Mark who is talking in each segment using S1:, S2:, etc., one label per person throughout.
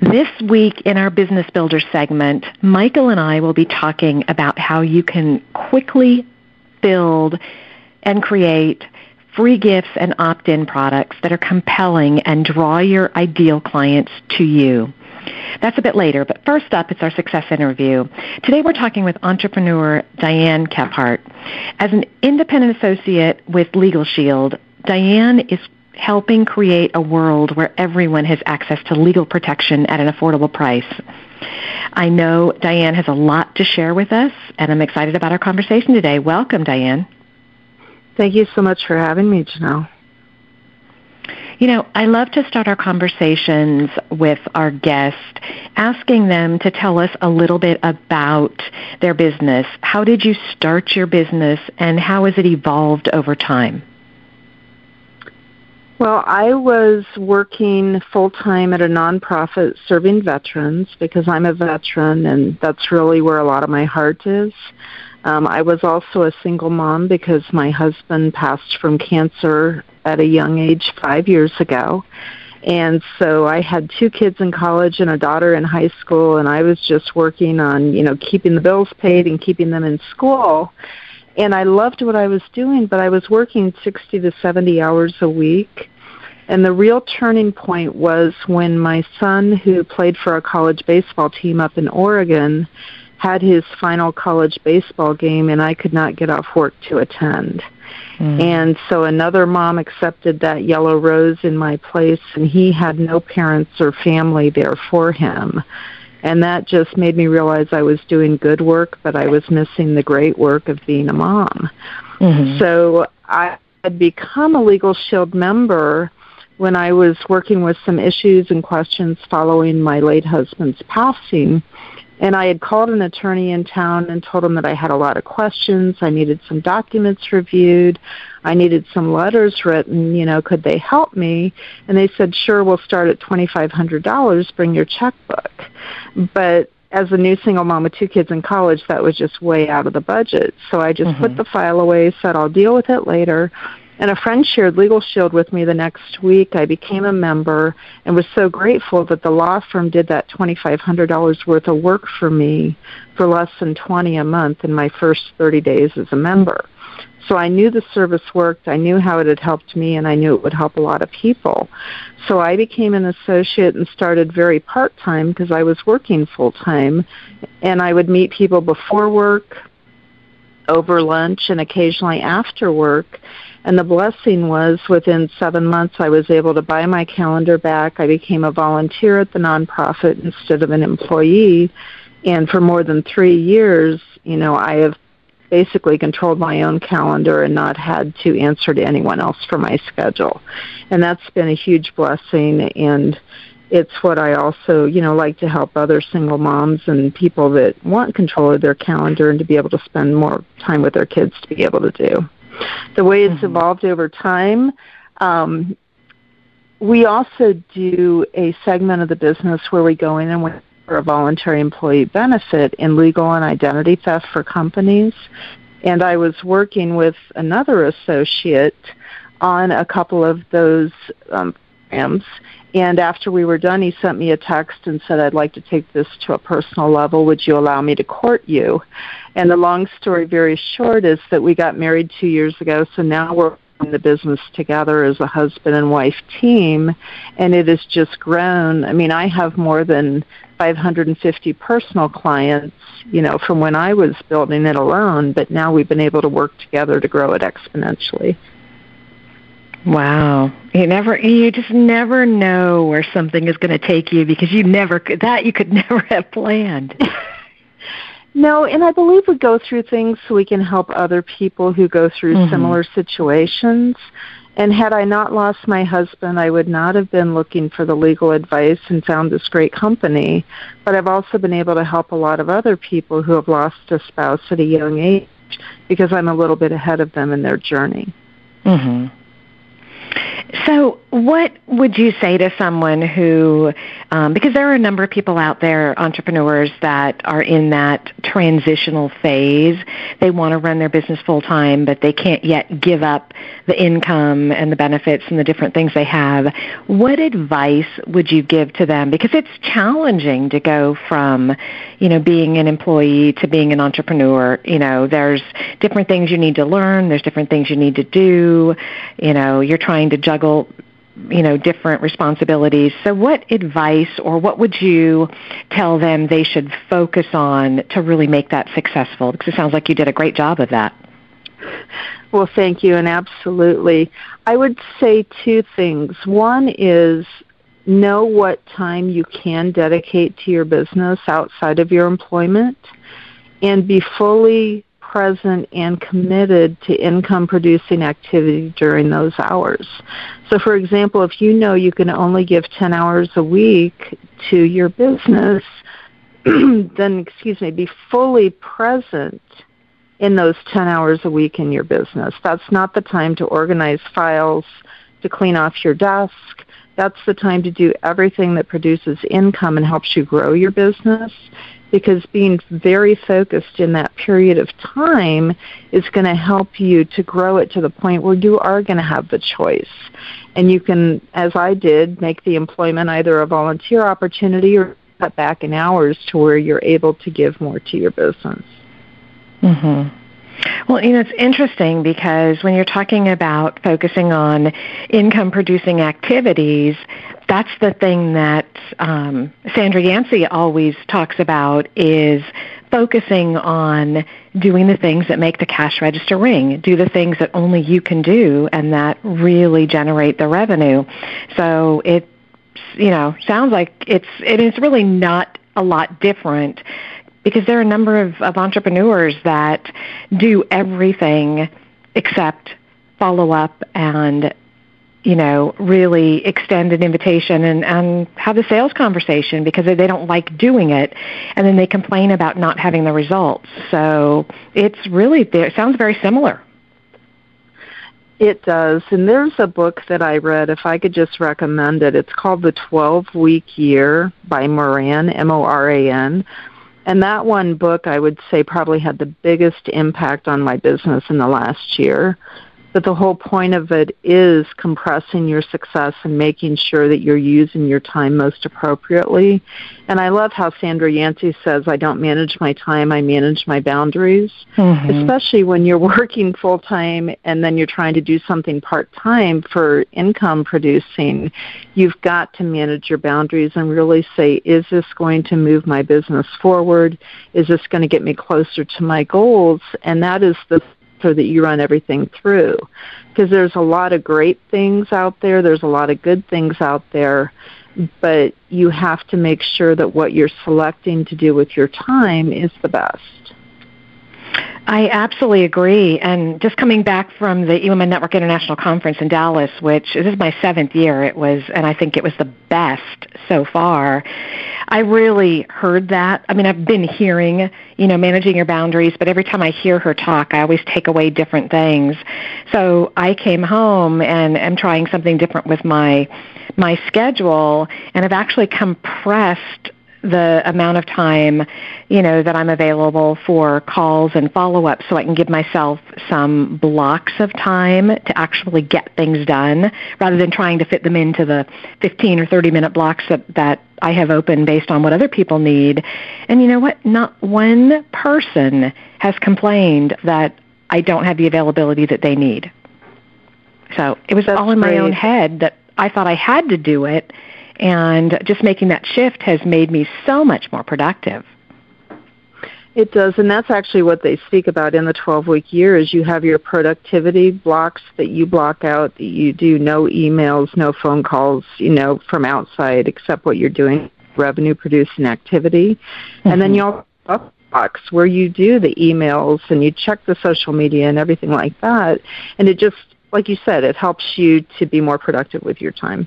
S1: This week in our Business Builder segment, Michael and I will be talking about how you can quickly build and create free gifts and opt-in products that are compelling and draw your ideal clients to you. That's a bit later, but first up, it's our success interview. Today we're talking with entrepreneur Diane Kephart. As an independent associate with Legal Shield, Diane is helping create a world where everyone has access to legal protection at an affordable price. I know Diane has a lot to share with us, and I'm excited about our conversation today. Welcome, Diane.
S2: Thank you so much for having me, Janelle.
S1: You know, I love to start our conversations with our guests, asking them to tell us a little bit about their business. How did you start your business, and how has it evolved over time?
S2: Well, I was working full time at a nonprofit serving veterans because I'm a veteran and that's really where a lot of my heart is. Um, I was also a single mom because my husband passed from cancer at a young age five years ago. And so I had two kids in college and a daughter in high school and I was just working on, you know, keeping the bills paid and keeping them in school and I loved what I was doing, but I was working 60 to 70 hours a week. And the real turning point was when my son, who played for a college baseball team up in Oregon, had his final college baseball game and I could not get off work to attend. Mm. And so another mom accepted that yellow rose in my place and he had no parents or family there for him. And that just made me realize I was doing good work, but I was missing the great work of being a mom. Mm-hmm. So I had become a Legal Shield member when I was working with some issues and questions following my late husband's passing. And I had called an attorney in town and told him that I had a lot of questions. I needed some documents reviewed. I needed some letters written. You know, could they help me? And they said, sure, we'll start at $2,500. Bring your checkbook. But as a new single mom with two kids in college, that was just way out of the budget. So I just mm-hmm. put the file away, said I'll deal with it later. And a friend shared Legal Shield with me the next week. I became a member and was so grateful that the law firm did that $2,500 worth of work for me for less than 20 a month in my first 30 days as a member. So I knew the service worked, I knew how it had helped me, and I knew it would help a lot of people. So I became an associate and started very part-time because I was working full-time, and I would meet people before work, over lunch, and occasionally after work and the blessing was within seven months I was able to buy my calendar back. I became a volunteer at the nonprofit instead of an employee. And for more than three years, you know, I have basically controlled my own calendar and not had to answer to anyone else for my schedule. And that's been a huge blessing and it's what I also, you know, like to help other single moms and people that want control of their calendar and to be able to spend more time with their kids to be able to do the way it's mm-hmm. evolved over time. Um, we also do a segment of the business where we go in and we for a voluntary employee benefit in legal and identity theft for companies. And I was working with another associate on a couple of those um, programs. And after we were done, he sent me a text and said, I'd like to take this to a personal level. Would you allow me to court you? And the long story very short is that we got married two years ago, so now we're in the business together as a husband and wife team, and it has just grown. I mean, I have more than 550 personal clients, you know, from when I was building it alone, but now we've been able to work together to grow it exponentially.
S1: Wow. You never you just never know where something is going to take you because you never could that you could never have planned.
S2: no, and I believe we go through things so we can help other people who go through mm-hmm. similar situations. And had I not lost my husband, I would not have been looking for the legal advice and found this great company. But I've also been able to help a lot of other people who have lost a spouse at a young age because I'm a little bit ahead of them in their journey.
S1: Mhm. So, what would you say to someone who, um, because there are a number of people out there, entrepreneurs that are in that transitional phase. They want to run their business full time, but they can't yet give up the income and the benefits and the different things they have. What advice would you give to them? Because it's challenging to go from, you know, being an employee to being an entrepreneur. You know, there's different things you need to learn. There's different things you need to do. You know, you're trying to juggle you know different responsibilities. So what advice or what would you tell them they should focus on to really make that successful? Because it sounds like you did a great job of that.
S2: Well thank you and absolutely. I would say two things. One is know what time you can dedicate to your business outside of your employment and be fully present and committed to income producing activity during those hours. So for example, if you know you can only give 10 hours a week to your business, then excuse me, be fully present in those 10 hours a week in your business. That's not the time to organize files, to clean off your desk. That's the time to do everything that produces income and helps you grow your business because being very focused in that period of time is going to help you to grow it to the point where you are going to have the choice. And you can, as I did, make the employment either a volunteer opportunity or cut back in hours to where you're able to give more to your business.
S1: Mhm. Well, you know, it's interesting because when you're talking about focusing on income producing activities, that's the thing that um, Sandra Yancey always talks about is focusing on doing the things that make the cash register ring, do the things that only you can do and that really generate the revenue. So it, you know, sounds like it's, it is really not a lot different because there are a number of, of entrepreneurs that do everything except follow up and you know, really extend an invitation and, and have a sales conversation because they don't like doing it, and then they complain about not having the results. So it's really it sounds very similar.
S2: It does, and there's a book that I read. If I could just recommend it, it's called The Twelve Week Year by Moran, M O R A N. And that one book, I would say, probably had the biggest impact on my business in the last year but the whole point of it is compressing your success and making sure that you're using your time most appropriately. And I love how Sandra Yancey says, I don't manage my time, I manage my boundaries. Mm-hmm. Especially when you're working full time and then you're trying to do something part time for income producing. You've got to manage your boundaries and really say, is this going to move my business forward? Is this going to get me closer to my goals? And that is the so that you run everything through. Because there's a lot of great things out there, there's a lot of good things out there, but you have to make sure that what you're selecting to do with your time is the best.
S1: I absolutely agree. And just coming back from the eWomen Network International Conference in Dallas, which this is my seventh year, it was, and I think it was the best so far. I really heard that. I mean, I've been hearing, you know, managing your boundaries, but every time I hear her talk, I always take away different things. So I came home and am trying something different with my my schedule, and I've actually compressed the amount of time, you know, that I'm available for calls and follow-up so I can give myself some blocks of time to actually get things done rather than trying to fit them into the 15 or 30 minute blocks that, that I have open based on what other people need. And you know what? Not one person has complained that I don't have the availability that they need. So it was
S2: That's
S1: all in my
S2: great.
S1: own head that I thought I had to do it. And just making that shift has made me so much more productive.
S2: It does, and that's actually what they speak about in the 12 week year is you have your productivity blocks that you block out that you do no emails, no phone calls, you know, from outside except what you're doing revenue producing activity. And then mm-hmm. you also have box where you do the emails and you check the social media and everything like that. And it just like you said, it helps you to be more productive with your time.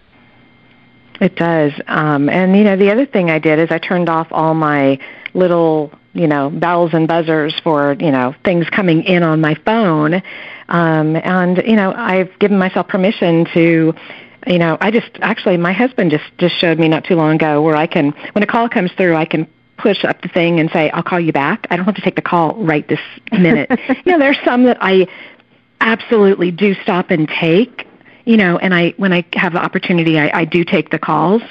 S1: It does. Um, and, you know, the other thing I did is I turned off all my little, you know, bells and buzzers for, you know, things coming in on my phone. Um, and, you know, I've given myself permission to, you know, I just, actually, my husband just, just showed me not too long ago where I can, when a call comes through, I can push up the thing and say, I'll call you back. I don't have to take the call right this minute. you know, there's some that I absolutely do stop and take you know, and I when I have the opportunity, I, I do take the calls,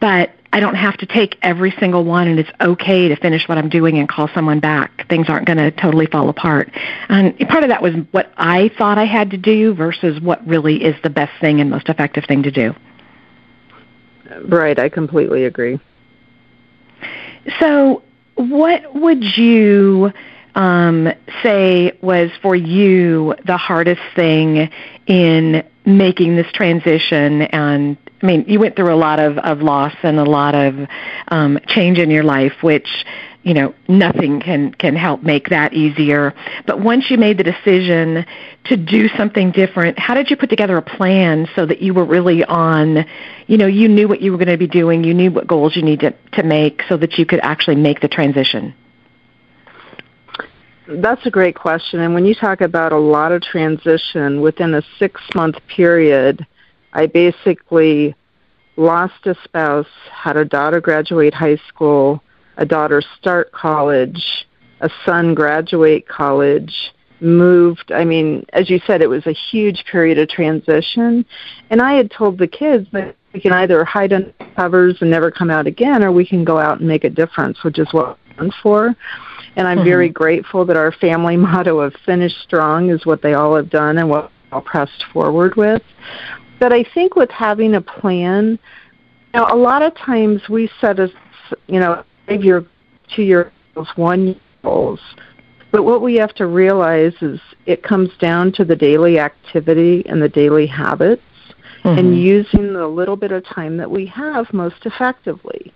S1: but I don't have to take every single one, and it's okay to finish what I'm doing and call someone back. Things aren't going to totally fall apart. And part of that was what I thought I had to do versus what really is the best thing and most effective thing to do.
S2: Right, I completely agree.
S1: So, what would you um, say was for you the hardest thing in making this transition? And I mean, you went through a lot of, of loss and a lot of um, change in your life, which you know nothing can can help make that easier. But once you made the decision to do something different, how did you put together a plan so that you were really on? You know, you knew what you were going to be doing. You knew what goals you needed to make so that you could actually make the transition.
S2: That's a great question. And when you talk about a lot of transition within a six month period, I basically lost a spouse, had a daughter graduate high school, a daughter start college, a son graduate college, moved. I mean, as you said, it was a huge period of transition. And I had told the kids that we can either hide under covers and never come out again, or we can go out and make a difference, which is what done for. And I'm mm-hmm. very grateful that our family motto of finish strong is what they all have done and what we all pressed forward with. But I think with having a plan, you know, a lot of times we set as, you know, five year, two year goals, one year goals. But what we have to realize is it comes down to the daily activity and the daily habits mm-hmm. and using the little bit of time that we have most effectively.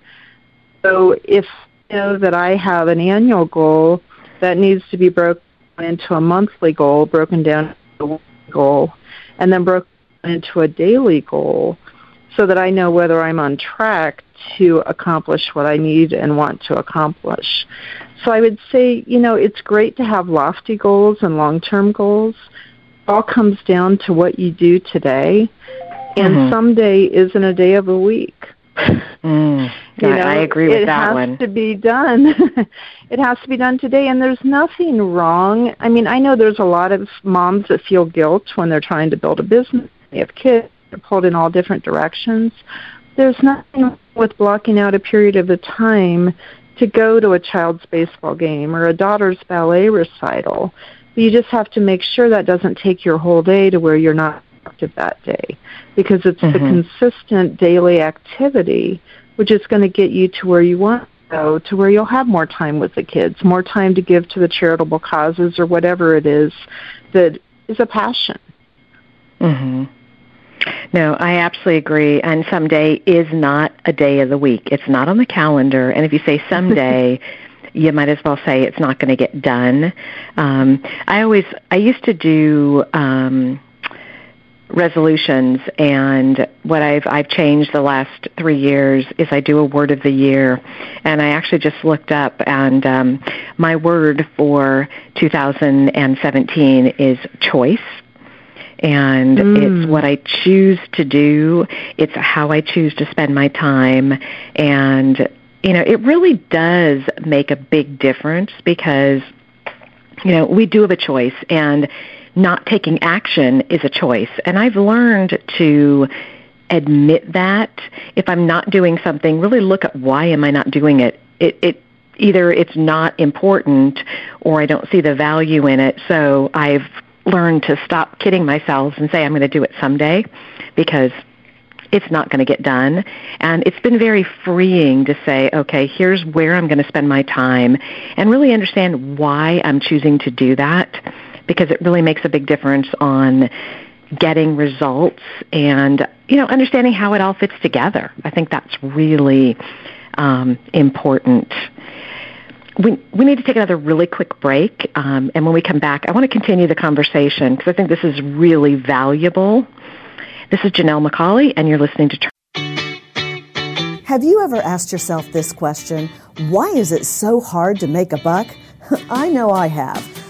S2: So if know that I have an annual goal that needs to be broken into a monthly goal, broken down into a goal, and then broken into a daily goal so that I know whether I'm on track to accomplish what I need and want to accomplish. So I would say, you know, it's great to have lofty goals and long-term goals. It all comes down to what you do today, and mm-hmm. someday isn't a day of a week.
S1: Mm, you know, I agree with that one.
S2: It has to be done. it has to be done today, and there's nothing wrong. I mean, I know there's a lot of moms that feel guilt when they're trying to build a business. They have kids. They're pulled in all different directions. There's nothing wrong with blocking out a period of the time to go to a child's baseball game or a daughter's ballet recital. But you just have to make sure that doesn't take your whole day to where you're not productive that day because it's mm-hmm. the consistent daily activity which is going to get you to where you want to go, to where you'll have more time with the kids, more time to give to the charitable causes or whatever it is that is a passion.
S1: Mhm. No, I absolutely agree. And someday is not a day of the week. It's not on the calendar. And if you say someday, you might as well say it's not going to get done. Um, I always, I used to do um, resolutions and what I've I've changed the last three years is I do a word of the year. And I actually just looked up and um, my word for 2017 is choice. And mm. it's what I choose to do. It's how I choose to spend my time. And you know it really does make a big difference because you know we do have a choice. And not taking action is a choice. And I've learned to admit that if I'm not doing something, really look at why am I not doing it. It it either it's not important or I don't see the value in it. So I've learned to stop kidding myself and say I'm going to do it someday because it's not going to get done. And it's been very freeing to say, okay, here's where I'm going to spend my time and really understand why I'm choosing to do that because it really makes a big difference on getting results and, you know, understanding how it all fits together. I think that's really um, important. We, we need to take another really quick break. Um, and when we come back, I want to continue the conversation because I think this is really valuable. This is Janelle McCauley, and you're listening to.
S3: Have you ever asked yourself this question? Why is it so hard to make a buck? I know I have.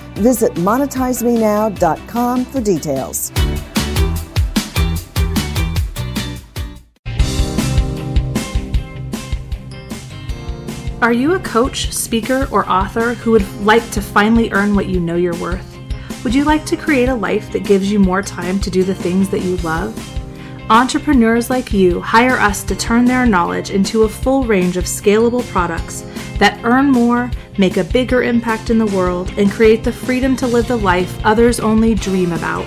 S3: Visit monetizemenow.com for details.
S4: Are you a coach, speaker, or author who would like to finally earn what you know you're worth? Would you like to create a life that gives you more time to do the things that you love? Entrepreneurs like you hire us to turn their knowledge into a full range of scalable products that earn more, make a bigger impact in the world, and create the freedom to live the life others only dream about.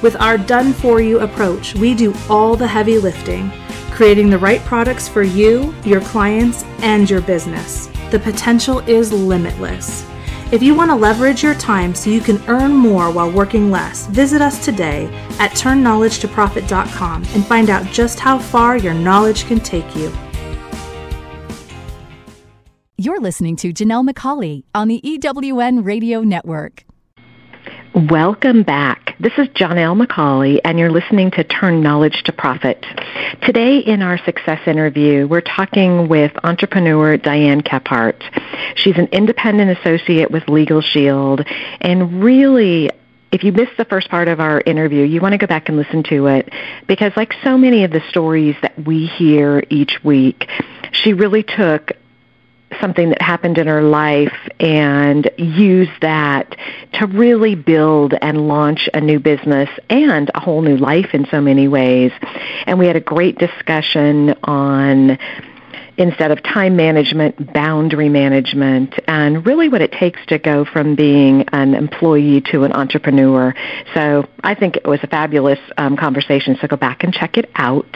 S4: With our done for you approach, we do all the heavy lifting, creating the right products for you, your clients, and your business. The potential is limitless. If you want to leverage your time so you can earn more while working less, visit us today at turnknowledgetoprofit.com and find out just how far your knowledge can take you.
S5: You're listening to Janelle McCauley on the EWN Radio Network.
S1: Welcome back. This is Janelle McCauley, and you're listening to Turn Knowledge to Profit. Today, in our success interview, we're talking with entrepreneur Diane Kephart. She's an independent associate with Legal Shield, and really, if you missed the first part of our interview, you want to go back and listen to it because, like so many of the stories that we hear each week, she really took something that happened in her life and use that to really build and launch a new business and a whole new life in so many ways. And we had a great discussion on instead of time management, boundary management, and really what it takes to go from being an employee to an entrepreneur. So I think it was a fabulous um, conversation, so go back and check it out.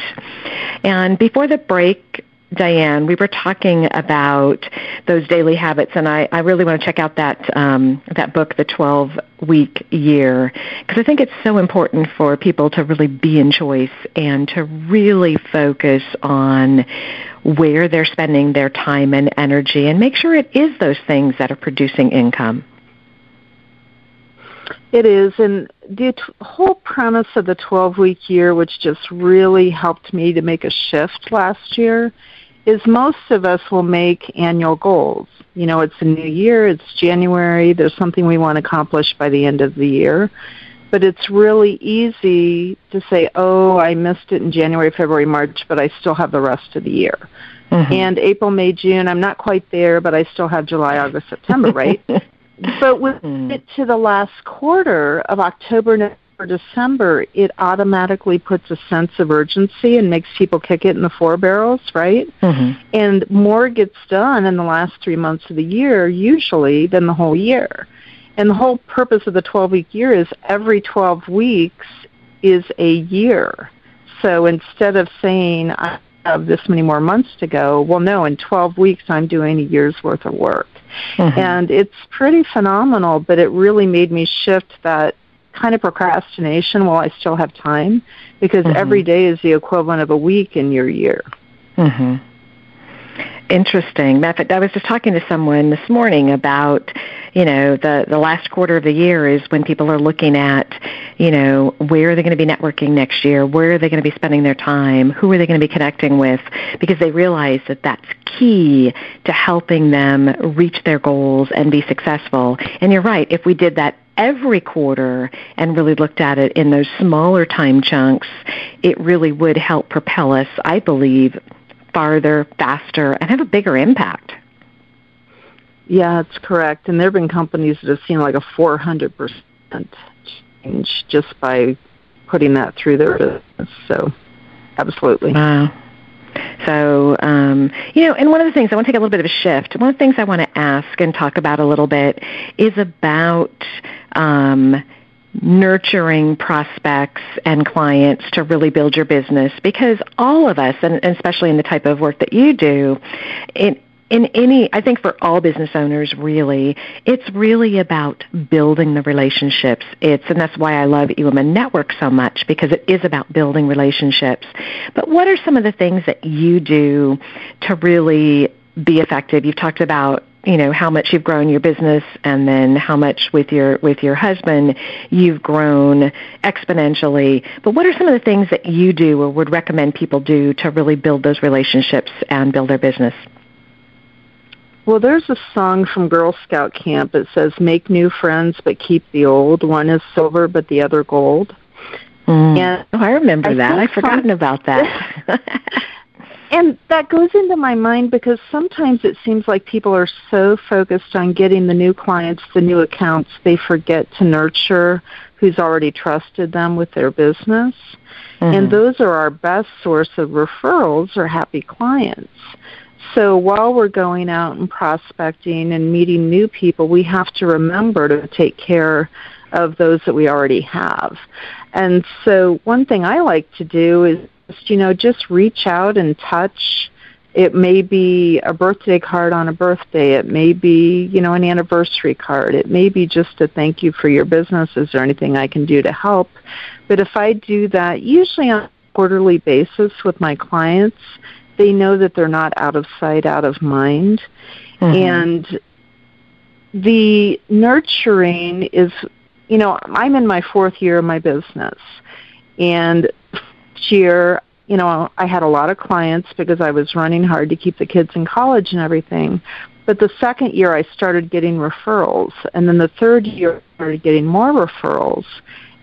S1: And before the break, Diane, we were talking about those daily habits, and I, I really want to check out that um, that book, The Twelve Week Year, because I think it's so important for people to really be in choice and to really focus on where they're spending their time and energy, and make sure it is those things that are producing income.
S2: It is, and the t- whole premise of the 12 week year, which just really helped me to make a shift last year, is most of us will make annual goals. You know, it's a new year, it's January, there's something we want to accomplish by the end of the year. But it's really easy to say, oh, I missed it in January, February, March, but I still have the rest of the year. Mm-hmm. And April, May, June, I'm not quite there, but I still have July, August, September, right? but when mm. it to the last quarter of October, for December, it automatically puts a sense of urgency and makes people kick it in the four barrels, right? Mm-hmm. And more gets done in the last three months of the year, usually, than the whole year. And the whole purpose of the 12 week year is every 12 weeks is a year. So instead of saying, I have this many more months to go, well, no, in 12 weeks I'm doing a year's worth of work. Mm-hmm. And it's pretty phenomenal, but it really made me shift that kind of procrastination while I still have time because mm-hmm. every day is the equivalent of a week in your year.
S1: Mhm. Interesting. Matter of fact, I was just talking to someone this morning about, you know, the the last quarter of the year is when people are looking at, you know, where are they going to be networking next year? Where are they going to be spending their time? Who are they going to be connecting with? Because they realize that that's key to helping them reach their goals and be successful. And you're right. If we did that every quarter and really looked at it in those smaller time chunks, it really would help propel us, I believe, farther, faster, and have a bigger impact.
S2: Yeah, that's correct. And there have been companies that have seen like a 400% change just by putting that through their business. So, absolutely.
S1: Wow. So, um, you know, and one of the things I want to take a little bit of a shift. One of the things I want to ask and talk about a little bit is about um, nurturing prospects and clients to really build your business because all of us, and especially in the type of work that you do, it, in any, I think for all business owners, really, it's really about building the relationships. It's, and that's why I love eWomen Network so much because it is about building relationships. But what are some of the things that you do to really be effective? You've talked about you know how much you've grown your business and then how much with your with your husband you've grown exponentially but what are some of the things that you do or would recommend people do to really build those relationships and build their business
S2: well, there's a song from Girl Scout camp that says, "Make new friends, but keep the old. One is silver, but the other gold."
S1: Mm. And oh, I remember I that. I've forgotten about that.
S2: and that goes into my mind because sometimes it seems like people are so focused on getting the new clients, the new accounts, they forget to nurture who's already trusted them with their business. Mm-hmm. And those are our best source of referrals or happy clients. So while we're going out and prospecting and meeting new people, we have to remember to take care of those that we already have. And so one thing I like to do is you know, just reach out and touch. It may be a birthday card on a birthday. It may be, you know, an anniversary card. It may be just a thank you for your business. Is there anything I can do to help? But if I do that, usually on a quarterly basis with my clients, they know that they're not out of sight, out of mind. Mm-hmm. And the nurturing is, you know, I'm in my fourth year of my business. And year, you know, I had a lot of clients because I was running hard to keep the kids in college and everything. But the second year I started getting referrals. And then the third year I started getting more referrals.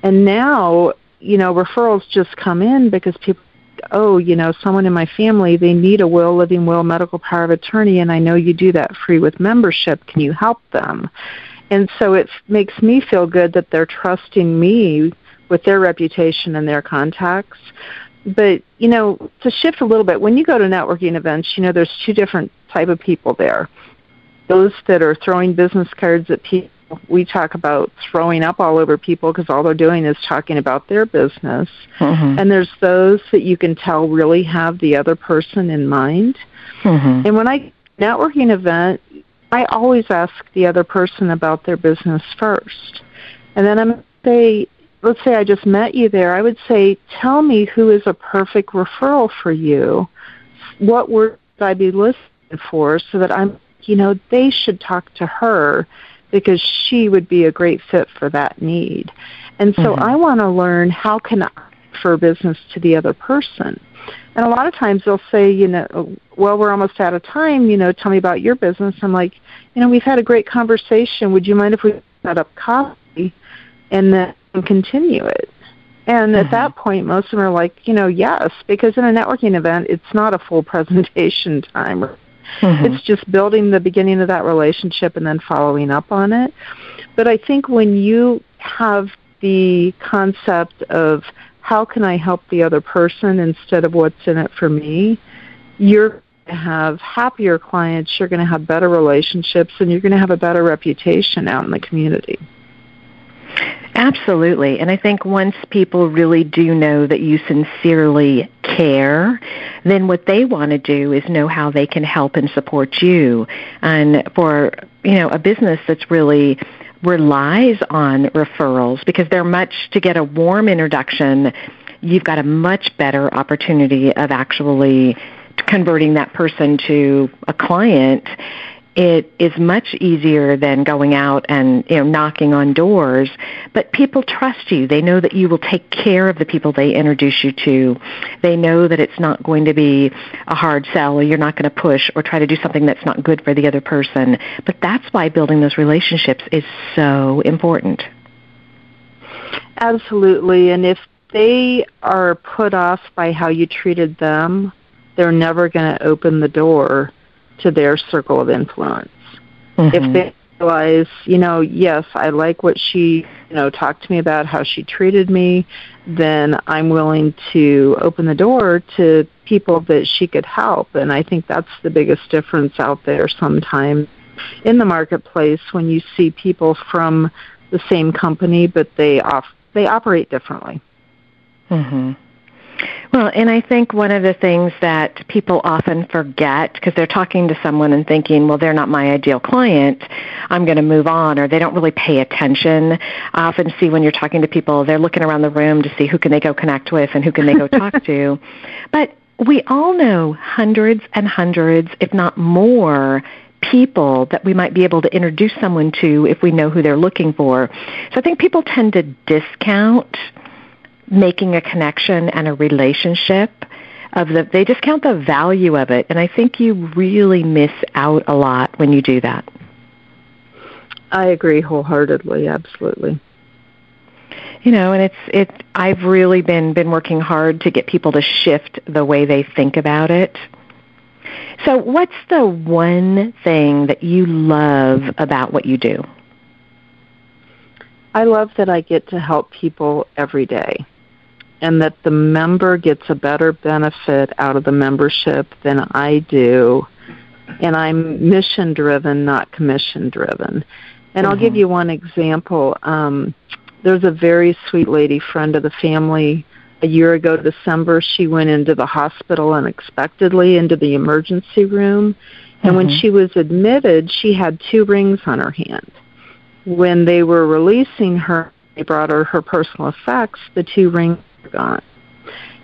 S2: And now, you know, referrals just come in because people oh, you know, someone in my family, they need a will, living will, medical power of attorney, and I know you do that free with membership. Can you help them? And so it makes me feel good that they're trusting me with their reputation and their contacts. But, you know, to shift a little bit, when you go to networking events, you know, there's two different type of people there. Those that are throwing business cards at people we talk about throwing up all over people because all they're doing is talking about their business. Mm-hmm. And there's those that you can tell really have the other person in mind. Mm-hmm. And when I networking event, I always ask the other person about their business first. And then I'm say, let's say I just met you there, I would say, tell me who is a perfect referral for you. What would I be listening for so that I'm, you know, they should talk to her because she would be a great fit for that need. And so mm-hmm. I want to learn how can I refer business to the other person. And a lot of times they'll say, you know, well, we're almost out of time. You know, tell me about your business. I'm like, you know, we've had a great conversation. Would you mind if we set up coffee and then continue it? And mm-hmm. at that point, most of them are like, you know, yes, because in a networking event, it's not a full presentation time Mm-hmm. It's just building the beginning of that relationship and then following up on it. But I think when you have the concept of how can I help the other person instead of what's in it for me, you're going to have happier clients, you're going to have better relationships, and you're going to have a better reputation out in the community.
S1: Absolutely. And I think once people really do know that you sincerely care, then what they want to do is know how they can help and support you. And for, you know, a business that's really relies on referrals because they're much to get a warm introduction, you've got a much better opportunity of actually converting that person to a client, it is much easier than going out and you know knocking on doors. But people trust you. They know that you will take care of the people they introduce you to. They know that it's not going to be a hard sell or you're not going to push or try to do something that's not good for the other person. But that's why building those relationships is so important.
S2: Absolutely. And if they are put off by how you treated them they're never going to open the door to their circle of influence. Mm-hmm. If they realize, you know, yes, I like what she, you know, talked to me about how she treated me, then I'm willing to open the door to people that she could help. And I think that's the biggest difference out there sometimes in the marketplace when you see people from the same company but they off they operate differently.
S1: Mhm. Well, and I think one of the things that people often forget because they're talking to someone and thinking, well, they're not my ideal client, I'm going to move on, or they don't really pay attention. I often see when you're talking to people, they're looking around the room to see who can they go connect with and who can they go talk to. But we all know hundreds and hundreds, if not more, people that we might be able to introduce someone to if we know who they're looking for. So I think people tend to discount making a connection and a relationship of the they discount the value of it and I think you really miss out a lot when you do that.
S2: I agree wholeheartedly, absolutely.
S1: You know, and it's it I've really been been working hard to get people to shift the way they think about it. So, what's the one thing that you love about what you do?
S2: I love that I get to help people every day and that the member gets a better benefit out of the membership than I do. And I'm mission driven, not commission driven. And mm-hmm. I'll give mm-hmm. you one example. Um, there's a very sweet lady, friend of the family. A year ago, December, she went into the hospital unexpectedly into the emergency room. And mm-hmm. when she was admitted, she had two rings on her hand. When they were releasing her, they brought her her personal effects. The two rings gone.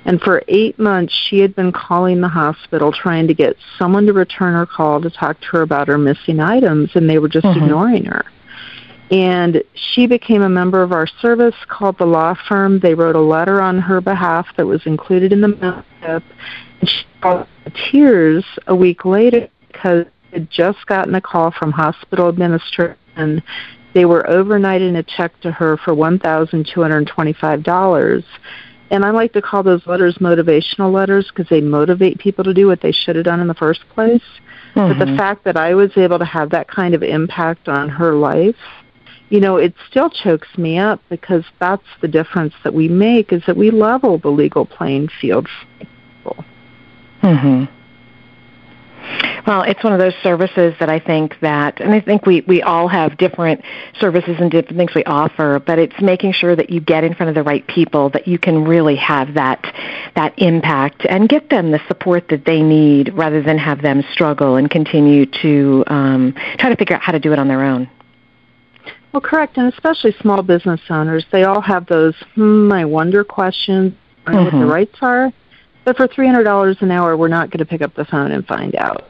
S2: And for eight months, she had been calling the hospital trying to get someone to return her call to talk to her about her missing items, and they were just mm-hmm. ignoring her. And she became a member of our service, called the law firm. They wrote a letter on her behalf that was included in the membership. And she called tears a week later because she had just gotten a call from hospital administration. They were overnighting a check to her for $1,225 and I like to call those letters motivational letters because they motivate people to do what they should have done in the first place. Mm-hmm. But the mm-hmm. fact that I was able to have that kind of impact on her life, you know, it still chokes me up because that's the difference that we make is that we level the legal playing field for people.
S1: Mhm. Well, it's one of those services that I think that, and I think we, we all have different services and different things we offer, but it's making sure that you get in front of the right people, that you can really have that, that impact and get them the support that they need rather than have them struggle and continue to um, try to figure out how to do it on their own.
S2: Well, correct, and especially small business owners, they all have those, hmm, I wonder questions, I mm-hmm. what the mm-hmm. rights are. But for $300 an hour, we're not going to pick up the phone and find out.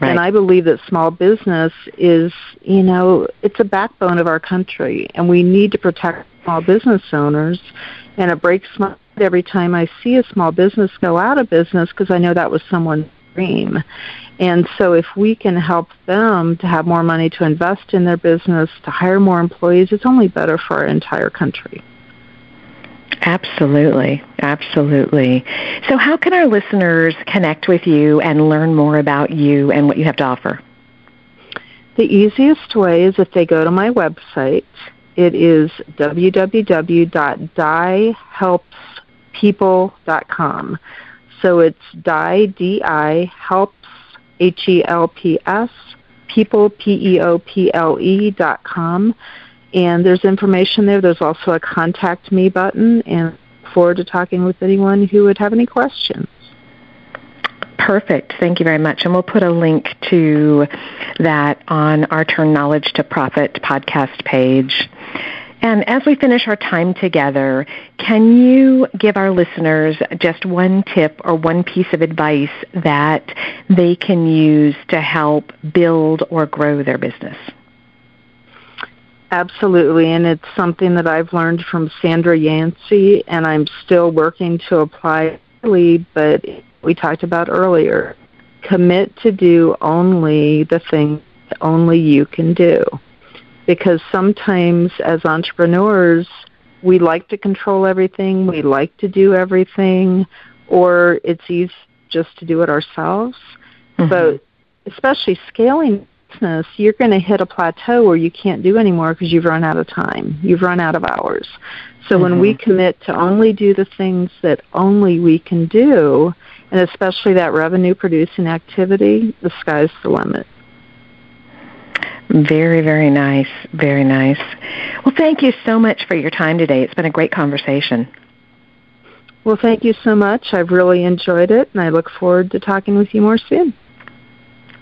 S2: Right. And I believe that small business is, you know, it's a backbone of our country, and we need to protect small business owners. And it breaks my heart every time I see a small business go out of business because I know that was someone's dream. And so if we can help them to have more money to invest in their business, to hire more employees, it's only better for our entire country.
S1: Absolutely. Absolutely. So, how can our listeners connect with you and learn more about you and what you have to offer?
S2: The easiest way is if they go to my website. It is www.dihelpspeople.com. So it's di, D-I, helps, H-E-L-P-S, people, P-E-O-P-L-E dot com and there's information there. There's also a contact me button, and forward to talking with anyone who would have any questions.
S1: Perfect. Thank you very much. And we'll put a link to that on our Turn Knowledge to Profit podcast page. And as we finish our time together, can you give our listeners just one tip or one piece of advice that they can use to help build or grow their business?
S2: Absolutely, and it's something that I've learned from Sandra Yancey, and I'm still working to apply. It. But we talked about earlier, commit to do only the things only you can do because sometimes as entrepreneurs, we like to control everything, we like to do everything, or it's easy just to do it ourselves. Mm-hmm. But especially scaling business, you're going to hit a plateau where you can't do anymore because you've run out of time. You've run out of hours. So mm-hmm. when we mm-hmm. commit to only do the things that only we can do, and especially that revenue producing activity, the sky's the limit.
S1: Very, very nice. Very nice. Well, thank you so much for your time today. It's been a great conversation.
S2: Well, thank you so much. I've really enjoyed it, and I look forward to talking with you more soon.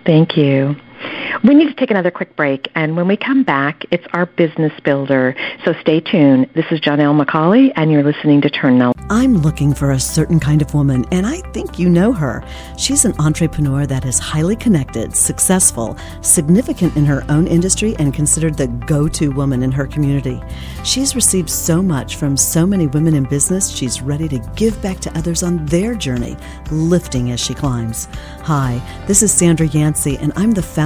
S1: Thank you. We need to take another quick break, and when we come back, it's our business builder. So stay tuned. This is Janelle McCauley, and you're listening to Turn Now.
S3: I'm looking for a certain kind of woman, and I think you know her. She's an entrepreneur that is highly connected, successful, significant in her own industry, and considered the go to woman in her community. She's received so much from so many women in business, she's ready to give back to others on their journey, lifting as she climbs. Hi, this is Sandra Yancey, and I'm the founder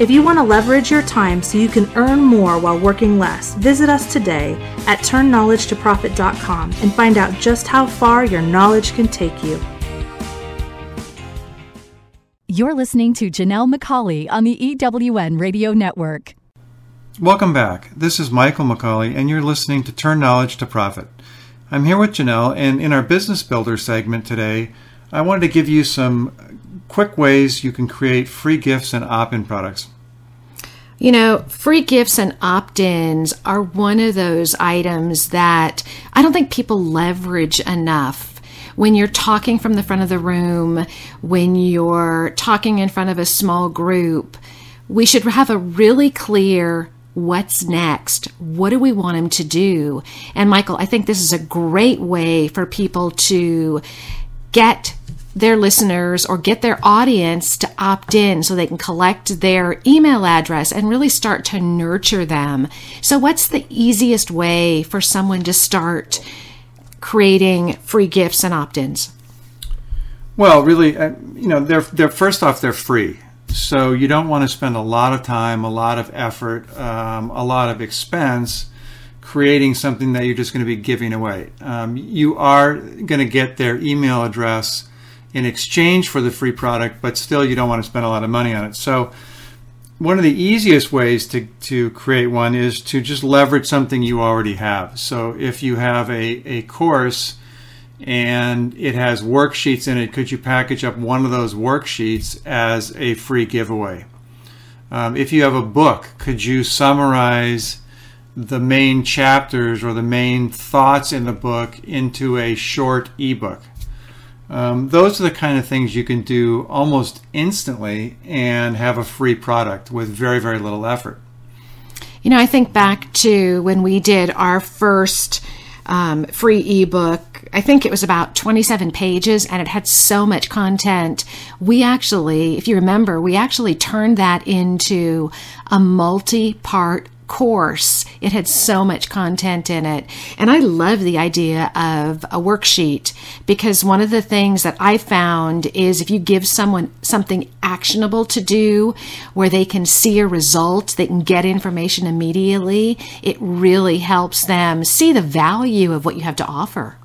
S4: If you want to leverage your time so you can earn more while working less, visit us today at turnknowledgetoprofit.com and find out just how far your knowledge can take you.
S5: You're listening to Janelle McCauley on the EWN Radio Network.
S6: Welcome back. This is Michael McCauley, and you're listening to Turn Knowledge to Profit. I'm here with Janelle, and in our Business Builder segment today, I wanted to give you some quick ways you can create free gifts and opt in products.
S7: You know, free gifts and opt ins are one of those items that I don't think people leverage enough. When you're talking from the front of the room, when you're talking in front of a small group, we should have a really clear what's next? What do we want them to do? And Michael, I think this is a great way for people to get their listeners or get their audience to opt in so they can collect their email address and really start to nurture them. So, what's the easiest way for someone to start creating free gifts and opt ins?
S6: Well, really, uh, you know, they're, they're first off, they're free. So, you don't want to spend a lot of time, a lot of effort, um, a lot of expense creating something that you're just going to be giving away. Um, you are going to get their email address in exchange for the free product, but still you don't want to spend a lot of money on it. So one of the easiest ways to, to create one is to just leverage something you already have. So if you have a, a course and it has worksheets in it, could you package up one of those worksheets as a free giveaway? Um, if you have a book, could you summarize the main chapters or the main thoughts in the book into a short ebook? Um, those are the kind of things you can do almost instantly and have a free product with very, very little effort.
S1: You know, I think back to when we did our first um, free ebook. I think it was about 27 pages and it had so much content. We actually, if you remember, we actually turned that into a multi part course. It had so much content in it. And I love the idea of a worksheet because one of the things that I found is if you give someone something actionable to do where they can see a result, they can get information immediately, it really helps them see the value of what you have to offer.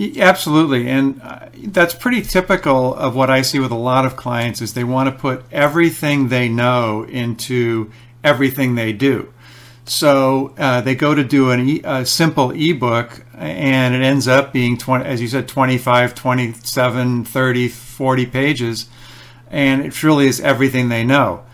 S6: Absolutely, and uh, that's pretty typical of what I see with a lot of clients is they want to put everything they know into everything they do. So uh, they go to do an e- a simple ebook, and it ends up being 20, as you said, 25, 27, 30, 40 pages, and it truly is everything they know.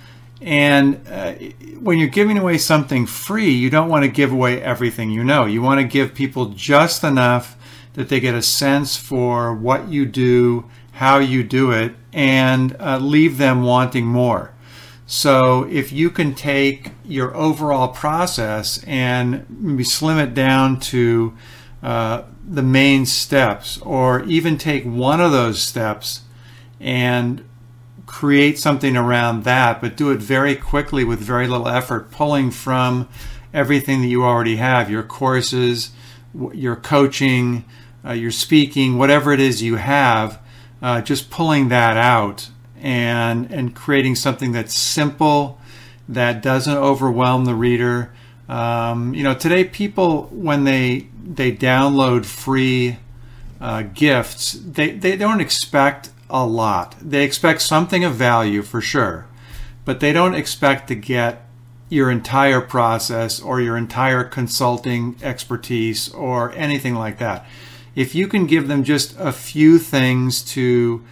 S6: And uh, when you're giving away something free, you don't want to give away everything you know. You want to give people just enough that they get a sense for what you do, how you do it, and uh, leave them wanting more. So if you can take your overall process and maybe slim it down to uh, the main steps, or even take one of those steps and create something around that, but do it very quickly with very little effort, pulling from everything that you already have your courses, your coaching, uh, your speaking, whatever it is you have, uh, just pulling that out and and creating something that's simple, that doesn't overwhelm the reader. Um, you know, today people when they they download free uh, gifts, they they don't expect a lot. They expect something of value for sure, but they don't expect to get your entire process or your entire consulting expertise or anything like that. If you can give them just a few things to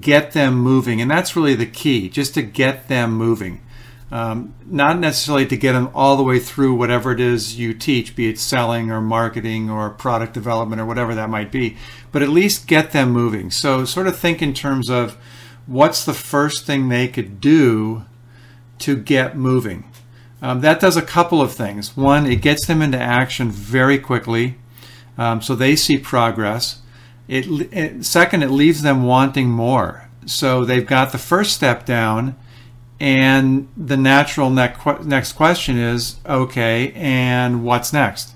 S6: get them moving. And that's really the key, just to get them moving. Um, not necessarily to get them all the way through whatever it is you teach, be it selling or marketing or product development or whatever that might be, but at least get them moving. So, sort of think in terms of what's the first thing they could do to get moving. Um, that does a couple of things. One, it gets them into action very quickly um, so they see progress. It, it, second, it leaves them wanting more. So they've got the first step down, and the natural next question is, okay, and what's next?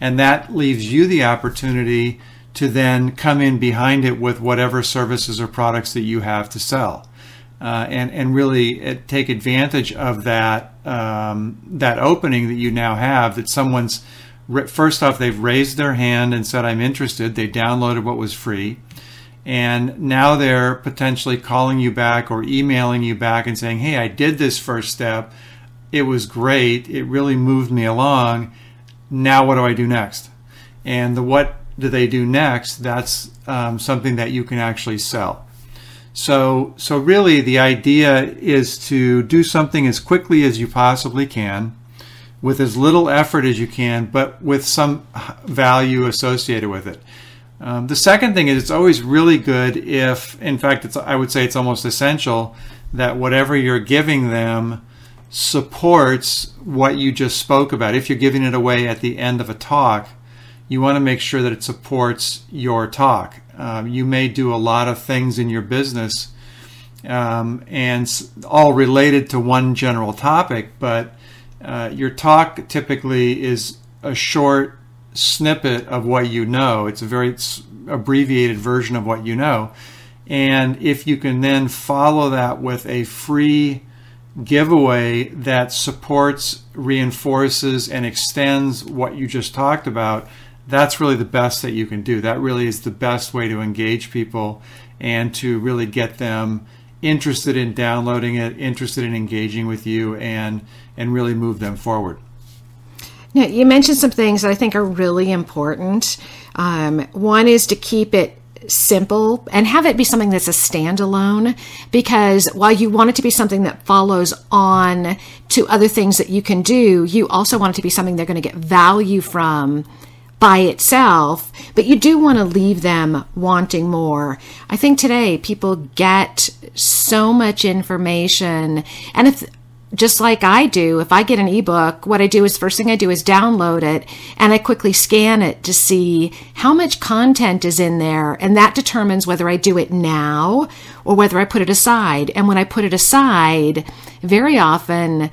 S6: And that leaves you the opportunity to then come in behind it with whatever services or products that you have to sell. Uh, and and really take advantage of that um, that opening that you now have that someone's first off, they've raised their hand and said, I'm interested. They downloaded what was free. And now they're potentially calling you back or emailing you back and saying, Hey, I did this first step. It was great. It really moved me along. Now, what do I do next? And the what do they do next? That's um, something that you can actually sell. So, so really, the idea is to do something as quickly as you possibly can with as little effort as you can, but with some value associated with it. Um, the second thing is it's always really good if, in fact, it's, I would say it's almost essential that whatever you're giving them supports what you just spoke about. If you're giving it away at the end of a talk, you want to make sure that it supports your talk. Um, you may do a lot of things in your business um, and all related to one general topic, but uh, your talk typically is a short snippet of what you know. It's a very abbreviated version of what you know. And if you can then follow that with a free giveaway that supports, reinforces, and extends what you just talked about, that's really the best that you can do. That really is the best way to engage people and to really get them interested in downloading it, interested in engaging with you, and and really move them forward.
S1: Now, you mentioned some things that I think are really important. Um, one is to keep it simple and have it be something that's a standalone because while you want it to be something that follows on to other things that you can do, you also want it to be something they're going to get value from by itself, but you do want to leave them wanting more. I think today people get so much information, and if just like I do, if I get an ebook, what I do is first thing I do is download it and I quickly scan it to see how much content is in there. And that determines whether I do it now or whether I put it aside. And when I put it aside, very often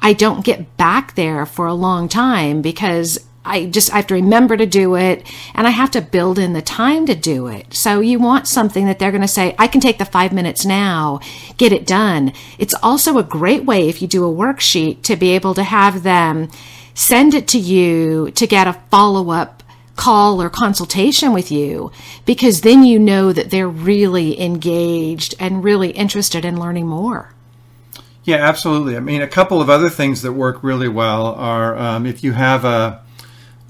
S1: I don't get back there for a long time because I just I have to remember to do it and I have to build in the time to do it. So you want something that they're going to say, I can take the five minutes now, get it done. It's also a great way if you do a worksheet to be able to have them send it to you to get a follow up call or consultation with you because then you know that they're really engaged and really interested in learning more.
S6: Yeah, absolutely. I mean, a couple of other things that work really well are um, if you have a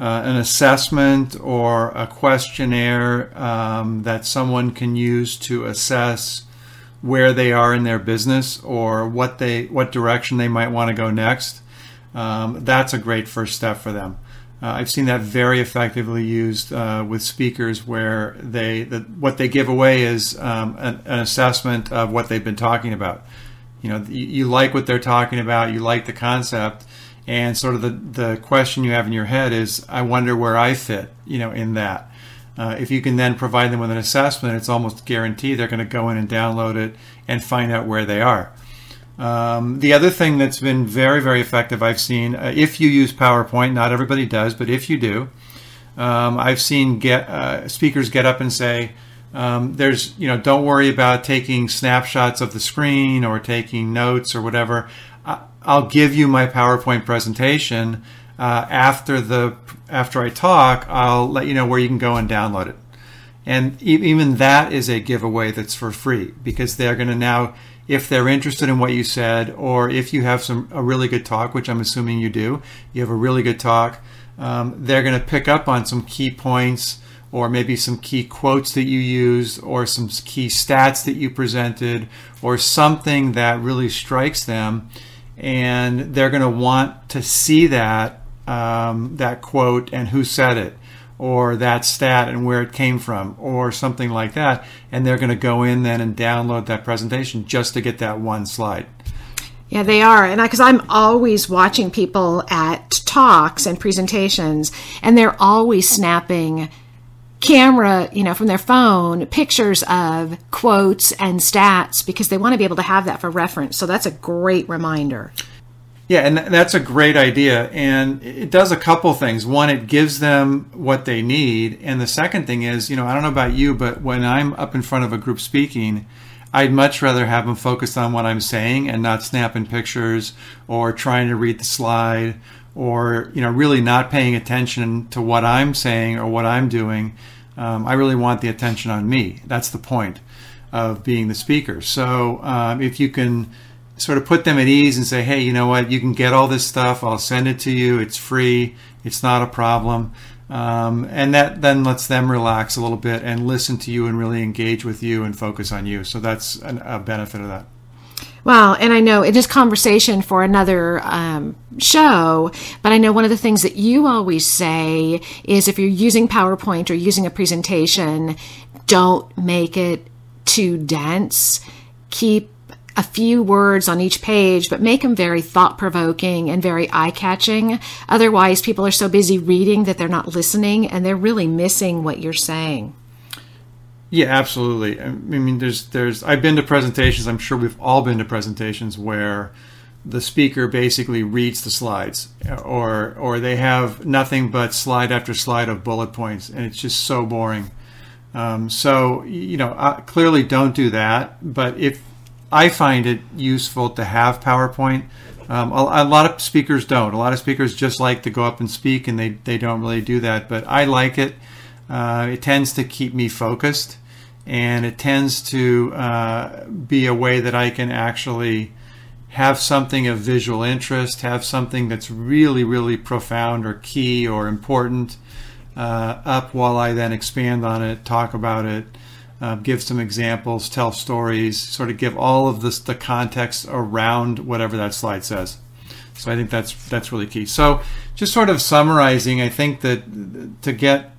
S6: uh, an assessment or a questionnaire um, that someone can use to assess where they are in their business or what they what direction they might want to go next. Um, that's a great first step for them. Uh, I've seen that very effectively used uh, with speakers where they the, what they give away is um, an, an, assessment of what they've been talking about. You know, you, you like what they're talking about, you like the concept, and sort of the, the question you have in your head is i wonder where i fit you know in that. Uh, if you can then provide them with an assessment it's almost guaranteed they're going to go in and download it and find out where they are. Um, the other thing that's been very very effective i've seen uh, if you use powerpoint not everybody does but if you do um, i've seen get uh, speakers get up and say um, there's you know don't worry about taking snapshots of the screen or taking notes or whatever I'll give you my PowerPoint presentation uh, after the after I talk. I'll let you know where you can go and download it. And even that is a giveaway that's for free because they're going to now, if they're interested in what you said, or if you have some a really good talk, which I'm assuming you do, you have a really good talk. Um, they're going to pick up on some key points or maybe some key quotes that you used or some key stats that you presented or something that really strikes them and they're going to want to see that um, that quote and who said it or that stat and where it came from or something like that and they're going to go in then and download that presentation just to get that one slide
S1: yeah, they are. And because I'm always watching people at talks and presentations, and they're always snapping camera, you know, from their phone, pictures of quotes and stats because they want to be able to have that for reference. So that's a great reminder.
S6: Yeah, and that's a great idea. And it does a couple things. One, it gives them what they need. And the second thing is, you know, I don't know about you, but when I'm up in front of a group speaking, I'd much rather have them focused on what I'm saying and not snapping pictures or trying to read the slide or you know really not paying attention to what I'm saying or what I'm doing. Um, I really want the attention on me. That's the point of being the speaker. So um, if you can sort of put them at ease and say, hey, you know what, you can get all this stuff. I'll send it to you. It's free. It's not a problem. Um, and that then lets them relax a little bit and listen to you and really engage with you and focus on you. So that's an, a benefit of that.
S1: Well, and I know it is conversation for another um, show, but I know one of the things that you always say is if you're using PowerPoint or using a presentation, don't make it too dense. Keep a few words on each page, but make them very thought provoking and very eye catching. Otherwise, people are so busy reading that they're not listening and they're really missing what you're saying.
S6: Yeah, absolutely. I mean, there's there's I've been to presentations. I'm sure we've all been to presentations where the speaker basically reads the slides, or or they have nothing but slide after slide of bullet points, and it's just so boring. Um, so you know, I clearly don't do that. But if I find it useful to have PowerPoint, um, a, a, lot of speakers don't. A lot of speakers just like to go up and speak, and they they don't really do that. But I like it. Uh, it tends to keep me focused and it tends to uh, be a way that I can actually have something of visual interest, have something that's really, really profound or key or important uh, up while I then expand on it, talk about it, uh, give some examples, tell stories, sort of give all of this the context around whatever that slide says. So I think that's that's really key. So just sort of summarizing, I think that to get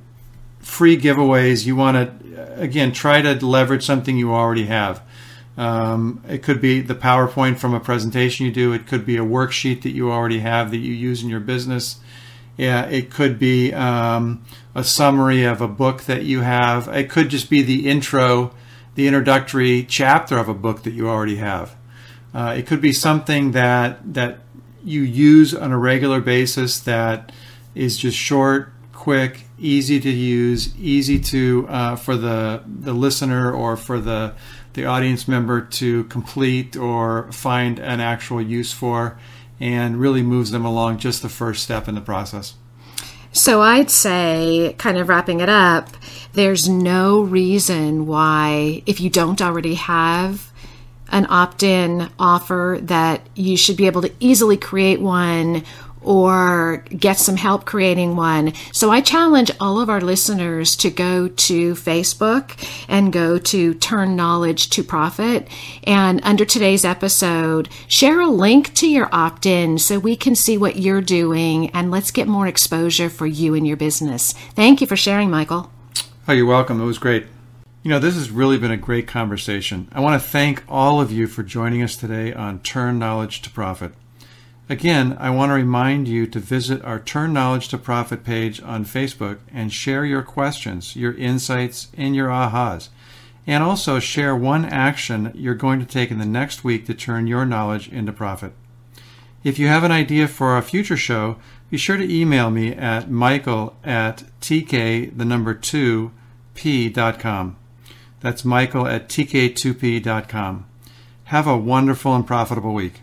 S6: free giveaways, you want to again try to leverage something you already have. Um, it could be the PowerPoint from a presentation you do. It could be a worksheet that you already have that you use in your business. Yeah, it could be um, a summary of a book that you have. It could just be the intro, the introductory chapter of a book that you already have. Uh, it could be something that that you use on a regular basis that is just short, quick, easy to use, easy to uh, for the the listener or for the the audience member to complete or find an actual use for, and really moves them along just the first step in the process.
S1: So I'd say, kind of wrapping it up, there's no reason why, if you don't already have an opt in offer, that you should be able to easily create one or get some help creating one. So I challenge all of our listeners to go to Facebook and go to Turn Knowledge to Profit. And under today's episode, share a link to your opt in so we can see what you're doing and let's get more exposure for you and your business. Thank you for sharing, Michael.
S6: Oh, you're welcome. It was great. You know, this has really been a great conversation. I want to thank all of you for joining us today on Turn Knowledge to Profit. Again, I want to remind you to visit our Turn Knowledge to Profit page on Facebook and share your questions, your insights, and your ahas. And also share one action you're going to take in the next week to turn your knowledge into profit. If you have an idea for a future show, be sure to email me at michael at tk, the number 2, p.com. That's michael at tk2p.com. Have a wonderful and profitable week.